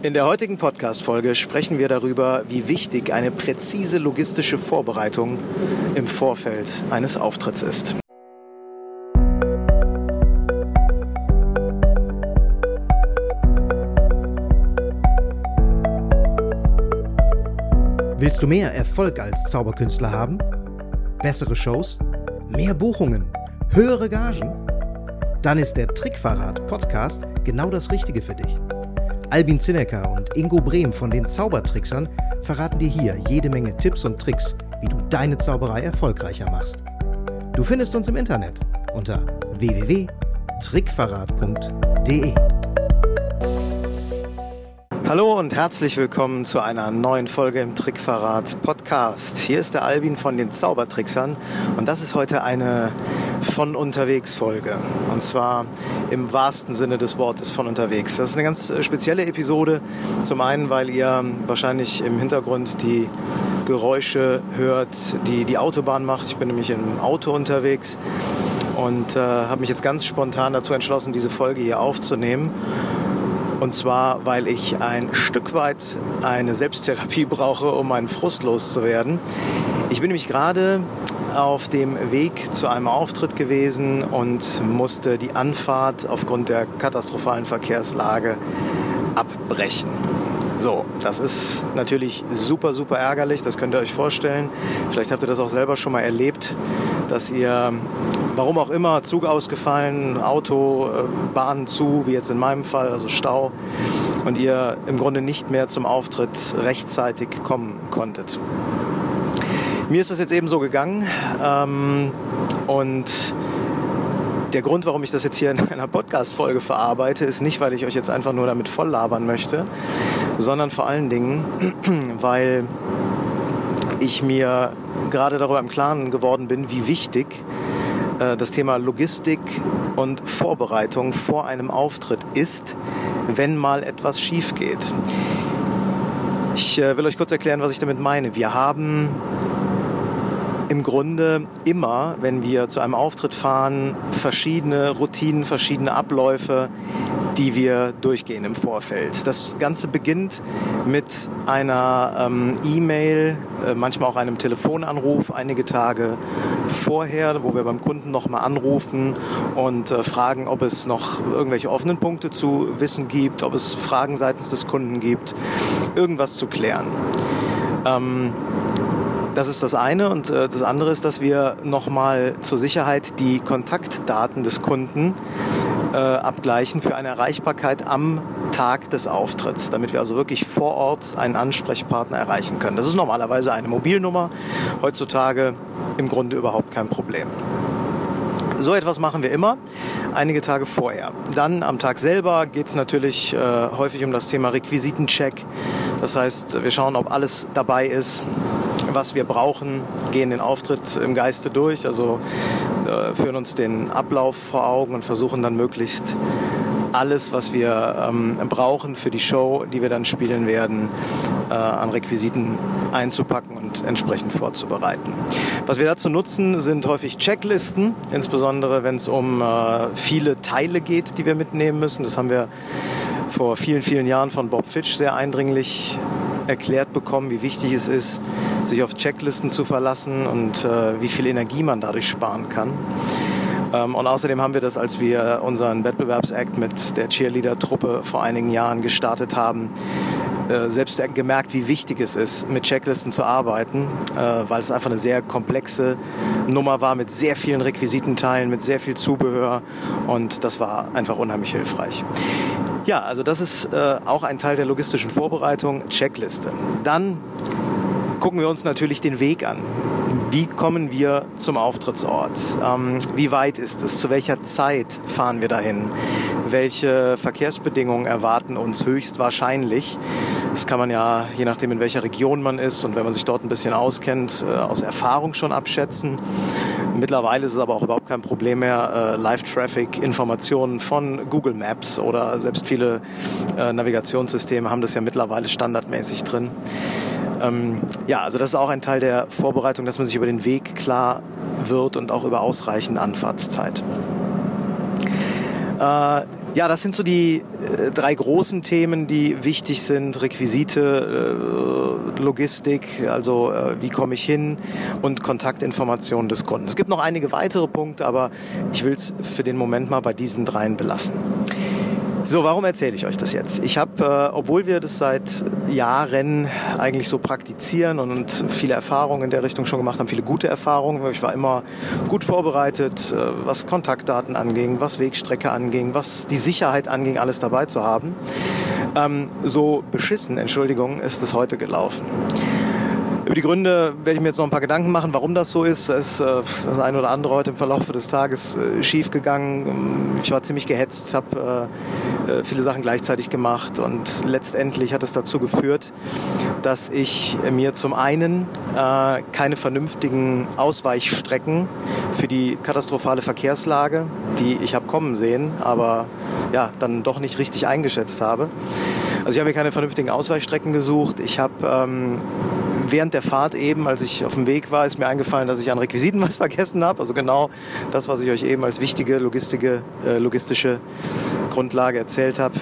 In der heutigen Podcast-Folge sprechen wir darüber, wie wichtig eine präzise logistische Vorbereitung im Vorfeld eines Auftritts ist. Willst du mehr Erfolg als Zauberkünstler haben? Bessere Shows? Mehr Buchungen? Höhere Gagen? Dann ist der Trickverrat Podcast genau das Richtige für dich. Albin Zinecker und Ingo Brehm von den Zaubertricksern verraten dir hier jede Menge Tipps und Tricks, wie du deine Zauberei erfolgreicher machst. Du findest uns im Internet unter www.trickverrat.de. Hallo und herzlich willkommen zu einer neuen Folge im Trickverrat Podcast. Hier ist der Albin von den Zaubertricksern und das ist heute eine von unterwegs Folge. Und zwar im wahrsten Sinne des Wortes von unterwegs. Das ist eine ganz spezielle Episode. Zum einen, weil ihr wahrscheinlich im Hintergrund die Geräusche hört, die die Autobahn macht. Ich bin nämlich im Auto unterwegs und äh, habe mich jetzt ganz spontan dazu entschlossen, diese Folge hier aufzunehmen. Und zwar, weil ich ein Stück weit eine Selbsttherapie brauche, um meinen Frust loszuwerden. Ich bin nämlich gerade auf dem Weg zu einem Auftritt gewesen und musste die Anfahrt aufgrund der katastrophalen Verkehrslage abbrechen. So, das ist natürlich super, super ärgerlich, das könnt ihr euch vorstellen. Vielleicht habt ihr das auch selber schon mal erlebt, dass ihr, warum auch immer, Zug ausgefallen, Auto, äh, Bahn zu, wie jetzt in meinem Fall, also Stau, und ihr im Grunde nicht mehr zum Auftritt rechtzeitig kommen konntet. Mir ist das jetzt eben so gegangen ähm, und der Grund, warum ich das jetzt hier in einer Podcast-Folge verarbeite, ist nicht, weil ich euch jetzt einfach nur damit voll labern möchte, sondern vor allen Dingen, weil ich mir gerade darüber im Klaren geworden bin, wie wichtig äh, das Thema Logistik und Vorbereitung vor einem Auftritt ist, wenn mal etwas schief geht. Ich äh, will euch kurz erklären, was ich damit meine. Wir haben im Grunde immer, wenn wir zu einem Auftritt fahren, verschiedene Routinen, verschiedene Abläufe, die wir durchgehen im Vorfeld. Das Ganze beginnt mit einer ähm, E-Mail, äh, manchmal auch einem Telefonanruf einige Tage vorher, wo wir beim Kunden nochmal anrufen und äh, fragen, ob es noch irgendwelche offenen Punkte zu wissen gibt, ob es Fragen seitens des Kunden gibt, irgendwas zu klären. Ähm, das ist das eine. Und äh, das andere ist, dass wir nochmal zur Sicherheit die Kontaktdaten des Kunden äh, abgleichen für eine Erreichbarkeit am Tag des Auftritts, damit wir also wirklich vor Ort einen Ansprechpartner erreichen können. Das ist normalerweise eine Mobilnummer, heutzutage im Grunde überhaupt kein Problem. So etwas machen wir immer, einige Tage vorher. Dann am Tag selber geht es natürlich äh, häufig um das Thema Requisitencheck. Das heißt, wir schauen, ob alles dabei ist, was wir brauchen, gehen den Auftritt im Geiste durch, also äh, führen uns den Ablauf vor Augen und versuchen dann möglichst alles, was wir ähm, brauchen für die Show, die wir dann spielen werden, äh, an Requisiten einzupacken und entsprechend vorzubereiten. Was wir dazu nutzen, sind häufig Checklisten, insbesondere wenn es um äh, viele Teile geht, die wir mitnehmen müssen. Das haben wir vor vielen, vielen Jahren von Bob Fitch sehr eindringlich erklärt bekommen, wie wichtig es ist, sich auf Checklisten zu verlassen und äh, wie viel Energie man dadurch sparen kann. Ähm, und außerdem haben wir das, als wir unseren Wettbewerbsakt mit der Cheerleader-Truppe vor einigen Jahren gestartet haben, äh, selbst gemerkt, wie wichtig es ist, mit Checklisten zu arbeiten, äh, weil es einfach eine sehr komplexe Nummer war mit sehr vielen Requisitenteilen, mit sehr viel Zubehör und das war einfach unheimlich hilfreich. Ja, also das ist äh, auch ein Teil der logistischen Vorbereitung, Checkliste. Dann gucken wir uns natürlich den Weg an. Wie kommen wir zum Auftrittsort? Ähm, wie weit ist es? Zu welcher Zeit fahren wir dahin? Welche Verkehrsbedingungen erwarten uns höchstwahrscheinlich? Das kann man ja, je nachdem in welcher Region man ist und wenn man sich dort ein bisschen auskennt, äh, aus Erfahrung schon abschätzen. Mittlerweile ist es aber auch überhaupt kein Problem mehr, äh, Live-Traffic-Informationen von Google Maps oder selbst viele äh, Navigationssysteme haben das ja mittlerweile standardmäßig drin. Ähm, ja, also das ist auch ein Teil der Vorbereitung, dass man sich über den Weg klar wird und auch über ausreichend Anfahrtszeit. Äh, Ja, das sind so die äh, drei großen Themen, die wichtig sind. Requisite, äh, Logistik, also äh, wie komme ich hin und Kontaktinformationen des Kunden. Es gibt noch einige weitere Punkte, aber ich will es für den Moment mal bei diesen dreien belassen. So, warum erzähle ich euch das jetzt? Ich habe, äh, obwohl wir das seit Jahren eigentlich so praktizieren und viele Erfahrungen in der Richtung schon gemacht haben, viele gute Erfahrungen. Ich war immer gut vorbereitet, äh, was Kontaktdaten anging, was Wegstrecke anging, was die Sicherheit anging, alles dabei zu haben. Ähm, so beschissen, Entschuldigung, ist es heute gelaufen. Über die Gründe werde ich mir jetzt noch ein paar Gedanken machen, warum das so ist. Es ist äh, das eine oder andere heute im Verlauf des Tages äh, schief gegangen. Ähm, ich war ziemlich gehetzt, habe äh, viele Sachen gleichzeitig gemacht und letztendlich hat es dazu geführt, dass ich mir zum einen keine vernünftigen Ausweichstrecken für die katastrophale Verkehrslage, die ich habe kommen sehen, aber ja, dann doch nicht richtig eingeschätzt habe. Also ich habe mir keine vernünftigen Ausweichstrecken gesucht. Ich habe ähm, während der Fahrt eben, als ich auf dem Weg war, ist mir eingefallen, dass ich an Requisiten was vergessen habe. Also genau das, was ich euch eben als wichtige logistische, äh, logistische Grundlage erzählt habe.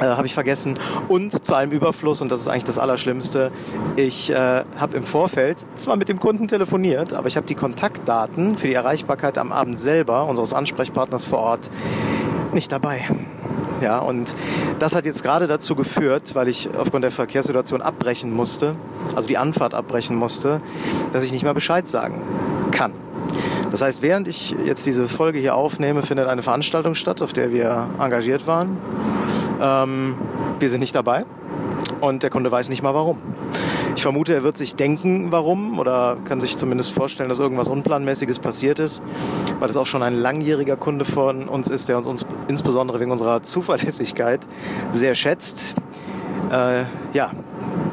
Äh, habe ich vergessen. Und zu allem Überfluss, und das ist eigentlich das Allerschlimmste, ich äh, habe im Vorfeld zwar mit dem Kunden telefoniert, aber ich habe die Kontaktdaten für die Erreichbarkeit am Abend selber, unseres Ansprechpartners vor Ort, nicht dabei. Ja, und das hat jetzt gerade dazu geführt, weil ich aufgrund der Verkehrssituation abbrechen musste, also die Anfahrt abbrechen musste, dass ich nicht mehr Bescheid sagen kann. Das heißt, während ich jetzt diese Folge hier aufnehme, findet eine Veranstaltung statt, auf der wir engagiert waren. Ähm, wir sind nicht dabei und der Kunde weiß nicht mal warum. Ich vermute, er wird sich denken, warum, oder kann sich zumindest vorstellen, dass irgendwas Unplanmäßiges passiert ist, weil es auch schon ein langjähriger Kunde von uns ist, der uns, uns insbesondere wegen unserer Zuverlässigkeit sehr schätzt. Äh, ja,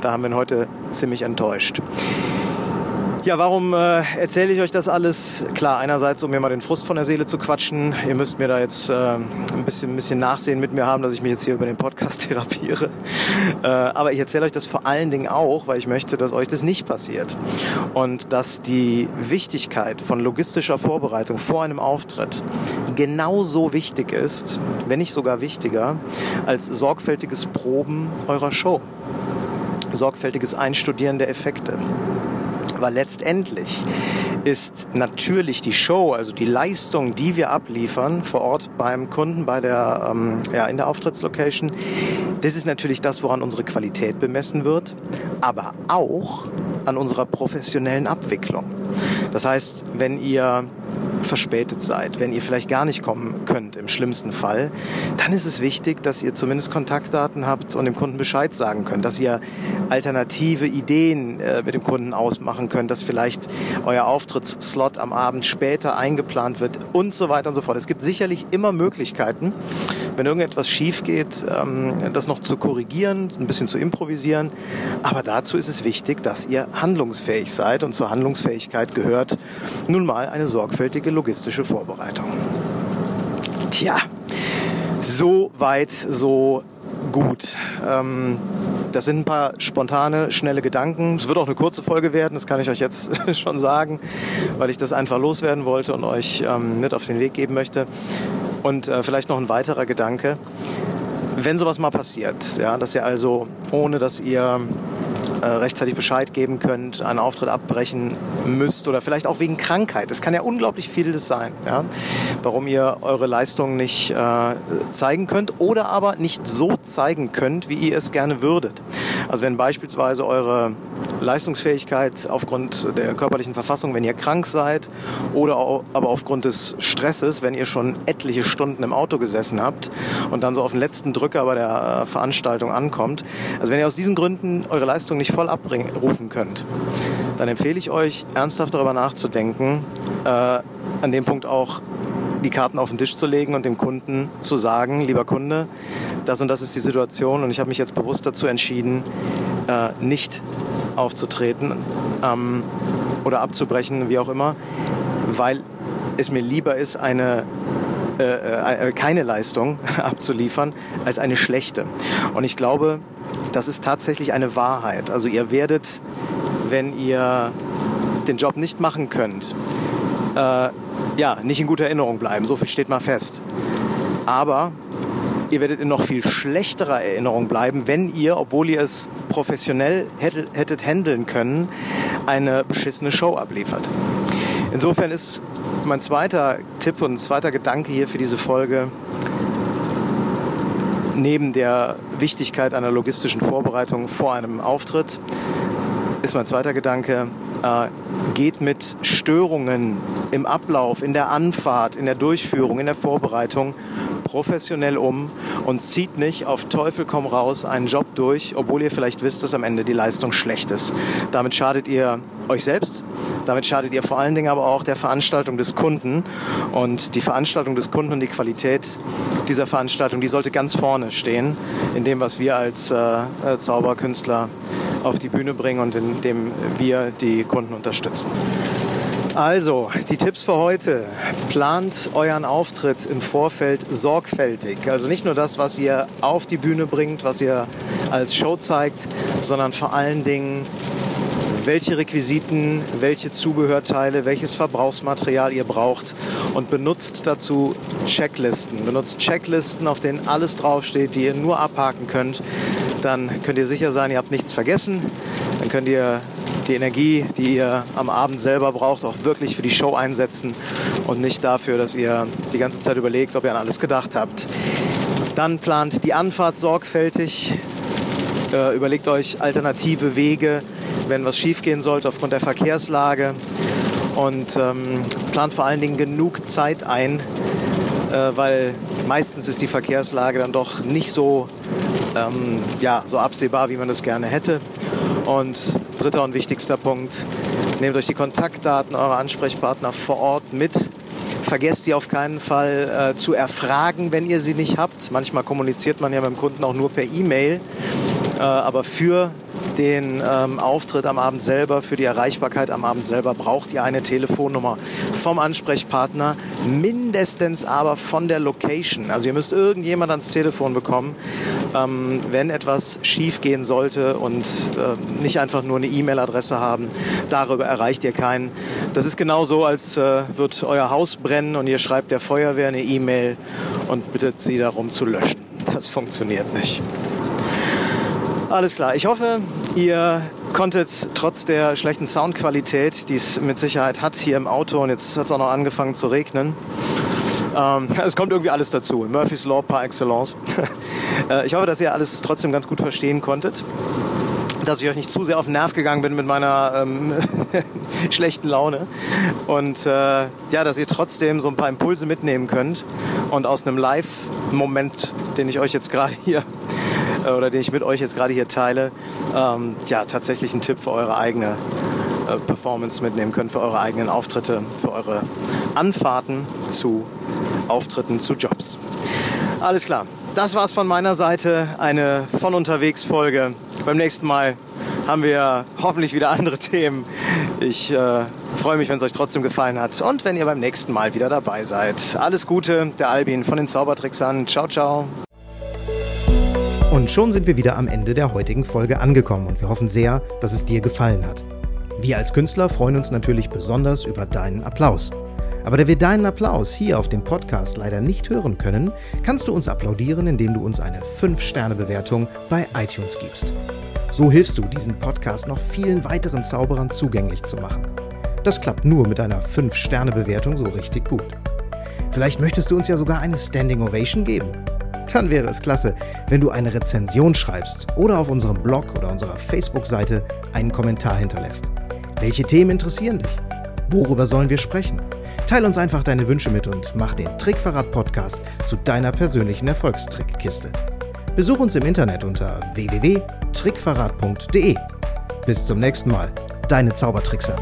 da haben wir ihn heute ziemlich enttäuscht. Ja, warum äh, erzähle ich euch das alles? Klar, einerseits, um mir mal den Frust von der Seele zu quatschen. Ihr müsst mir da jetzt äh, ein, bisschen, ein bisschen Nachsehen mit mir haben, dass ich mich jetzt hier über den Podcast therapiere. Äh, aber ich erzähle euch das vor allen Dingen auch, weil ich möchte, dass euch das nicht passiert. Und dass die Wichtigkeit von logistischer Vorbereitung vor einem Auftritt genauso wichtig ist, wenn nicht sogar wichtiger, als sorgfältiges Proben eurer Show. Sorgfältiges Einstudieren der Effekte. Aber letztendlich ist natürlich die Show, also die Leistung, die wir abliefern vor Ort beim Kunden, bei der, ähm, ja, in der Auftrittslocation, das ist natürlich das, woran unsere Qualität bemessen wird, aber auch an unserer professionellen Abwicklung. Das heißt, wenn ihr verspätet seid, wenn ihr vielleicht gar nicht kommen könnt im schlimmsten Fall, dann ist es wichtig, dass ihr zumindest Kontaktdaten habt und dem Kunden Bescheid sagen könnt, dass ihr alternative Ideen äh, mit dem Kunden ausmachen könnt, dass vielleicht euer Auftrittsslot am Abend später eingeplant wird und so weiter und so fort. Es gibt sicherlich immer Möglichkeiten, wenn irgendetwas schief geht, ähm, das noch zu korrigieren, ein bisschen zu improvisieren. Aber dazu ist es wichtig, dass ihr handlungsfähig seid und zur Handlungsfähigkeit gehört nun mal eine sorgfältige logistische Vorbereitung. Tja, so weit, so gut. Ähm, das sind ein paar spontane, schnelle Gedanken. Es wird auch eine kurze Folge werden, das kann ich euch jetzt schon sagen, weil ich das einfach loswerden wollte und euch ähm, mit auf den Weg geben möchte. Und äh, vielleicht noch ein weiterer Gedanke. Wenn sowas mal passiert, ja, dass ihr also, ohne dass ihr äh, rechtzeitig Bescheid geben könnt, einen Auftritt abbrechen müsst oder vielleicht auch wegen Krankheit. Es kann ja unglaublich vieles sein, ja, warum ihr eure Leistung nicht äh, zeigen könnt oder aber nicht so zeigen könnt, wie ihr es gerne würdet. Also wenn beispielsweise eure Leistungsfähigkeit aufgrund der körperlichen Verfassung, wenn ihr krank seid oder auch, aber aufgrund des Stresses, wenn ihr schon etliche Stunden im Auto gesessen habt und dann so auf den letzten Drücker bei der äh, Veranstaltung ankommt. Also wenn ihr aus diesen Gründen eure Leistung nicht voll abrufen könnt, dann empfehle ich euch, ernsthaft darüber nachzudenken, äh, an dem Punkt auch die Karten auf den Tisch zu legen und dem Kunden zu sagen, lieber Kunde, das und das ist die Situation und ich habe mich jetzt bewusst dazu entschieden, äh, nicht aufzutreten ähm, oder abzubrechen, wie auch immer, weil es mir lieber ist, eine äh, äh, äh keine Leistung abzuliefern als eine schlechte. Und ich glaube, das ist tatsächlich eine Wahrheit. Also ihr werdet, wenn ihr den Job nicht machen könnt, ja, nicht in guter Erinnerung bleiben. So viel steht mal fest. Aber ihr werdet in noch viel schlechterer Erinnerung bleiben, wenn ihr, obwohl ihr es professionell hättet, hättet handeln können, eine beschissene Show abliefert. Insofern ist mein zweiter Tipp und zweiter Gedanke hier für diese Folge, neben der Wichtigkeit einer logistischen Vorbereitung vor einem Auftritt, ist mein zweiter Gedanke, äh, geht mit Störungen im Ablauf, in der Anfahrt, in der Durchführung, in der Vorbereitung professionell um und zieht nicht auf Teufel komm raus einen Job durch, obwohl ihr vielleicht wisst, dass am Ende die Leistung schlecht ist. Damit schadet ihr euch selbst, damit schadet ihr vor allen Dingen aber auch der Veranstaltung des Kunden und die Veranstaltung des Kunden und die Qualität dieser Veranstaltung, die sollte ganz vorne stehen in dem, was wir als äh, äh Zauberkünstler auf die Bühne bringen und in dem wir die Kunden unterstützen. Also, die Tipps für heute. Plant euren Auftritt im Vorfeld sorgfältig. Also nicht nur das, was ihr auf die Bühne bringt, was ihr als Show zeigt, sondern vor allen Dingen, welche Requisiten, welche Zubehörteile, welches Verbrauchsmaterial ihr braucht und benutzt dazu Checklisten. Benutzt Checklisten, auf denen alles draufsteht, die ihr nur abhaken könnt. Dann könnt ihr sicher sein, ihr habt nichts vergessen. Dann könnt ihr die Energie, die ihr am Abend selber braucht, auch wirklich für die Show einsetzen und nicht dafür, dass ihr die ganze Zeit überlegt, ob ihr an alles gedacht habt. Dann plant die Anfahrt sorgfältig, äh, überlegt euch alternative Wege, wenn was schiefgehen sollte aufgrund der Verkehrslage und ähm, plant vor allen Dingen genug Zeit ein, äh, weil meistens ist die Verkehrslage dann doch nicht so, ähm, ja, so absehbar, wie man es gerne hätte. Und dritter und wichtigster Punkt, nehmt euch die Kontaktdaten eurer Ansprechpartner vor Ort mit. Vergesst die auf keinen Fall äh, zu erfragen, wenn ihr sie nicht habt. Manchmal kommuniziert man ja mit dem Kunden auch nur per E-Mail. Äh, aber für den ähm, Auftritt am Abend selber, für die Erreichbarkeit am Abend selber braucht ihr eine Telefonnummer vom Ansprechpartner, mindestens aber von der Location. Also ihr müsst irgendjemand ans Telefon bekommen, ähm, wenn etwas schief gehen sollte und äh, nicht einfach nur eine E-Mail-Adresse haben. Darüber erreicht ihr keinen. Das ist genau so, als äh, wird euer Haus brennen und ihr schreibt der Feuerwehr eine E-Mail und bittet sie darum zu löschen. Das funktioniert nicht. Alles klar. Ich hoffe, ihr konntet trotz der schlechten Soundqualität, die es mit Sicherheit hat hier im Auto und jetzt hat es auch noch angefangen zu regnen. Ähm, es kommt irgendwie alles dazu. Murphy's Law par excellence. Äh, ich hoffe, dass ihr alles trotzdem ganz gut verstehen konntet dass ich euch nicht zu sehr auf den Nerv gegangen bin mit meiner ähm, schlechten Laune und äh, ja, dass ihr trotzdem so ein paar Impulse mitnehmen könnt und aus einem Live-Moment, den ich euch jetzt gerade hier äh, oder den ich mit euch jetzt gerade hier teile, ähm, ja, tatsächlich einen Tipp für eure eigene äh, Performance mitnehmen könnt, für eure eigenen Auftritte, für eure Anfahrten zu Auftritten, zu Jobs. Alles klar. Das war's von meiner Seite. Eine von unterwegs Folge. Beim nächsten Mal haben wir hoffentlich wieder andere Themen. Ich äh, freue mich, wenn es euch trotzdem gefallen hat und wenn ihr beim nächsten Mal wieder dabei seid. Alles Gute, der Albin von den Zaubertricksern. Ciao, ciao. Und schon sind wir wieder am Ende der heutigen Folge angekommen und wir hoffen sehr, dass es dir gefallen hat. Wir als Künstler freuen uns natürlich besonders über deinen Applaus. Aber da wir deinen Applaus hier auf dem Podcast leider nicht hören können, kannst du uns applaudieren, indem du uns eine 5-Sterne-Bewertung bei iTunes gibst. So hilfst du, diesen Podcast noch vielen weiteren Zauberern zugänglich zu machen. Das klappt nur mit einer 5-Sterne-Bewertung so richtig gut. Vielleicht möchtest du uns ja sogar eine Standing Ovation geben dann wäre es klasse, wenn du eine Rezension schreibst oder auf unserem Blog oder unserer Facebook-Seite einen Kommentar hinterlässt. Welche Themen interessieren dich? Worüber sollen wir sprechen? Teil uns einfach deine Wünsche mit und mach den Trickverrat-Podcast zu deiner persönlichen Erfolgstrickkiste. Besuch uns im Internet unter www.trickverrat.de. Bis zum nächsten Mal, deine Zaubertrickser.